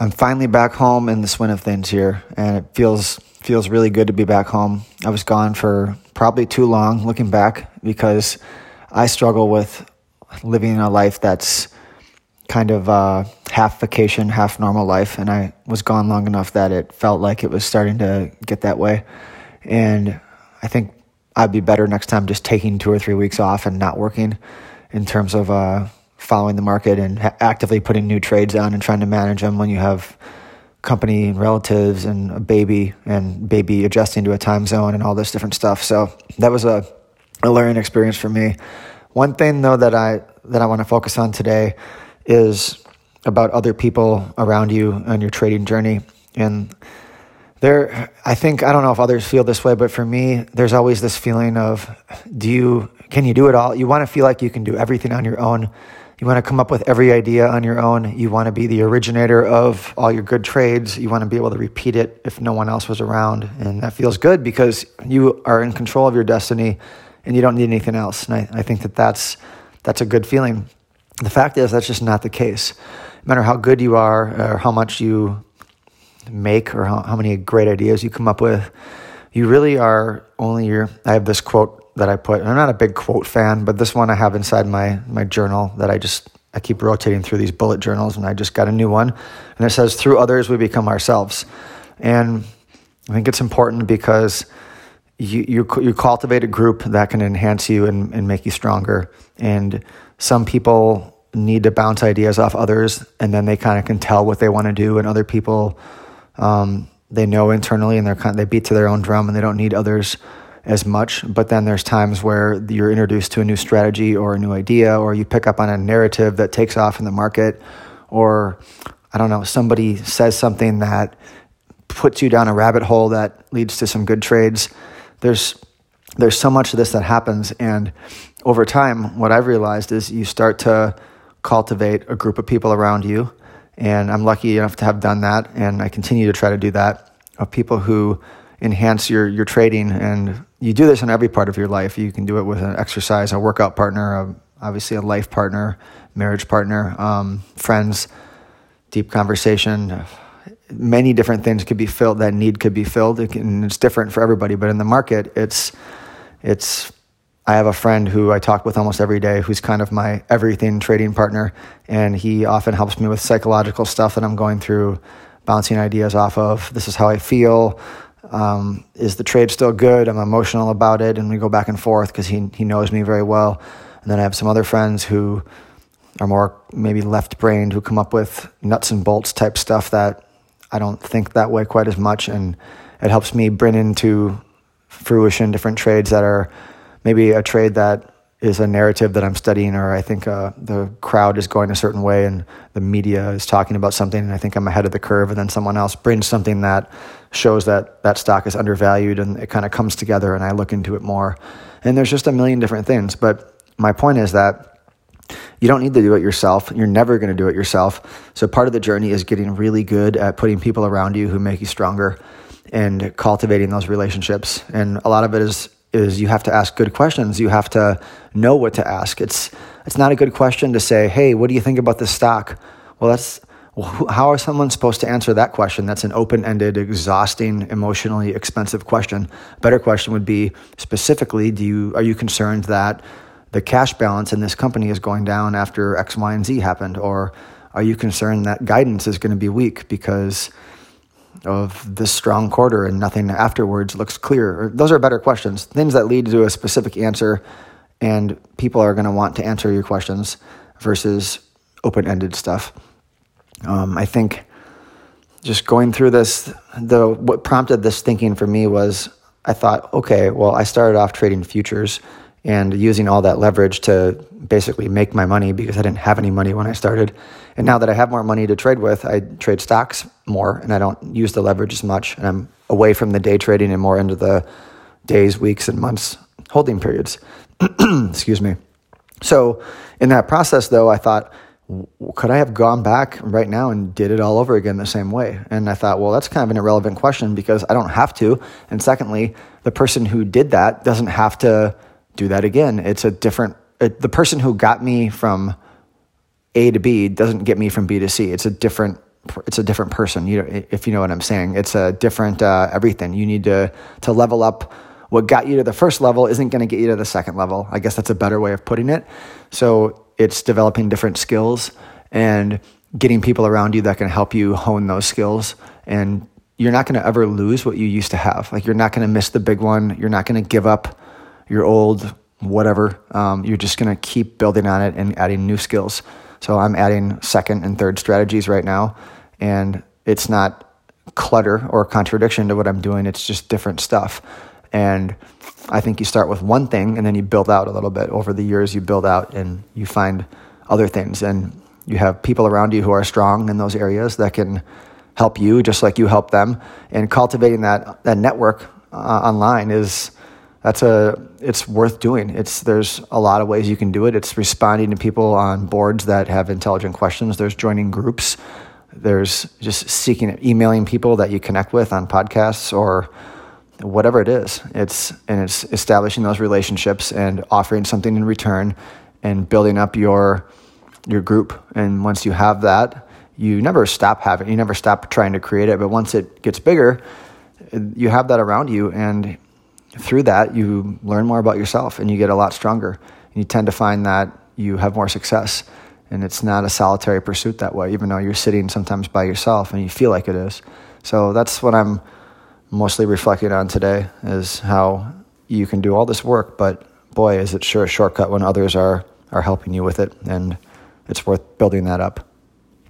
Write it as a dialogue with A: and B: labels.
A: I'm finally back home in the swing of things here, and it feels feels really good to be back home. I was gone for probably too long, looking back, because I struggle with living a life that's kind of uh, half vacation, half normal life, and I was gone long enough that it felt like it was starting to get that way. And I think I'd be better next time just taking two or three weeks off and not working in terms of uh, following the market and ha- actively putting new trades on and trying to manage them when you have company and relatives and a baby and baby adjusting to a time zone and all this different stuff. So that was a, a learning experience for me. One thing though that I that I want to focus on today is about other people around you on your trading journey and there i think i don't know if others feel this way but for me there's always this feeling of do you can you do it all you want to feel like you can do everything on your own you want to come up with every idea on your own you want to be the originator of all your good trades you want to be able to repeat it if no one else was around and that feels good because you are in control of your destiny and you don't need anything else and i, I think that that's that's a good feeling the fact is that's just not the case no matter how good you are or how much you make or how, how many great ideas you come up with. You really are only your. I have this quote that I put. I'm not a big quote fan, but this one I have inside my my journal that I just I keep rotating through these bullet journals, and I just got a new one, and it says, "Through others we become ourselves," and I think it's important because you you, you cultivate a group that can enhance you and, and make you stronger, and some people need to bounce ideas off others, and then they kind of can tell what they want to do, and other people um, they know internally and they're kind of, they beat to their own drum and they don't need others as much. But then there's times where you're introduced to a new strategy or a new idea, or you pick up on a narrative that takes off in the market, or I don't know, somebody says something that puts you down a rabbit hole that leads to some good trades. There's there's so much of this that happens, and over time, what I've realized is you start to cultivate a group of people around you and I'm lucky enough to have done that, and I continue to try to do that of people who enhance your your trading. And you do this in every part of your life. You can do it with an exercise, a workout partner, a, obviously a life partner, marriage partner, um, friends, deep conversation. Many different things could be filled. That need could be filled, and it's different for everybody. But in the market, it's it's I have a friend who I talk with almost every day who's kind of my everything trading partner. And he often helps me with psychological stuff that I'm going through, bouncing ideas off of. This is how I feel. Um, is the trade still good? I'm emotional about it. And we go back and forth because he, he knows me very well. And then I have some other friends who are more maybe left brained who come up with nuts and bolts type stuff that I don't think that way quite as much. And it helps me bring into fruition different trades that are maybe a trade that is a narrative that I'm studying, or I think uh, the crowd is going a certain way and the media is talking about something, and I think I'm ahead of the curve, and then someone else brings something that shows that that stock is undervalued, and it kind of comes together, and I look into it more. And there's just a million different things. But my point is that you don't need to do it yourself. You're never going to do it yourself. So part of the journey is getting really good at putting people around you who make you stronger and cultivating those relationships. And a lot of it is is you have to ask good questions. You have to know what to ask. It's it's not a good question to say, "Hey, what do you think about this stock?" Well, that's well, how is someone supposed to answer that question? That's an open-ended, exhausting, emotionally expensive question. A better question would be specifically, do you are you concerned that the cash balance in this company is going down after X, Y, and Z happened, or are you concerned that guidance is going to be weak because of this strong quarter and nothing afterwards looks clear? Those are better questions, things that lead to a specific answer, and people are going to want to answer your questions versus open ended stuff. Um, I think just going through this, the what prompted this thinking for me was I thought, okay, well, I started off trading futures and using all that leverage to basically make my money because I didn't have any money when I started. And now that I have more money to trade with, I trade stocks more and I don't use the leverage as much. And I'm away from the day trading and more into the days, weeks, and months holding periods. Excuse me. So, in that process, though, I thought, could I have gone back right now and did it all over again the same way? And I thought, well, that's kind of an irrelevant question because I don't have to. And secondly, the person who did that doesn't have to do that again. It's a different, it, the person who got me from A to B doesn't get me from B to C. It's a different it's a different person. You know, if you know what I'm saying, it's a different uh, everything. You need to to level up. What got you to the first level isn't going to get you to the second level. I guess that's a better way of putting it. So it's developing different skills and getting people around you that can help you hone those skills and you're not going to ever lose what you used to have like you're not going to miss the big one you're not going to give up your old whatever um, you're just going to keep building on it and adding new skills. So i'm adding second and third strategies right now and it's not clutter or contradiction to what i'm doing it's just different stuff. And i think you start with one thing and then you build out a little bit. Over the years you build out and you find other things and you have people around you who are strong in those areas that can help you just like you help them. And cultivating that, that network uh, online is that's a it's worth doing. It's there's a lot of ways you can do it. It's responding to people on boards that have intelligent questions. There's joining groups. There's just seeking emailing people that you connect with on podcasts or whatever it is. It's and it's establishing those relationships and offering something in return and building up your your group. And once you have that, you never stop having, you never stop trying to create it. But once it gets bigger, you have that around you. And through that, you learn more about yourself and you get a lot stronger. And you tend to find that you have more success. And it's not a solitary pursuit that way, even though you're sitting sometimes by yourself and you feel like it is. So that's what I'm mostly reflecting on today is how you can do all this work, but boy, is it sure a shortcut when others are, are helping you with it. And it's worth building that up.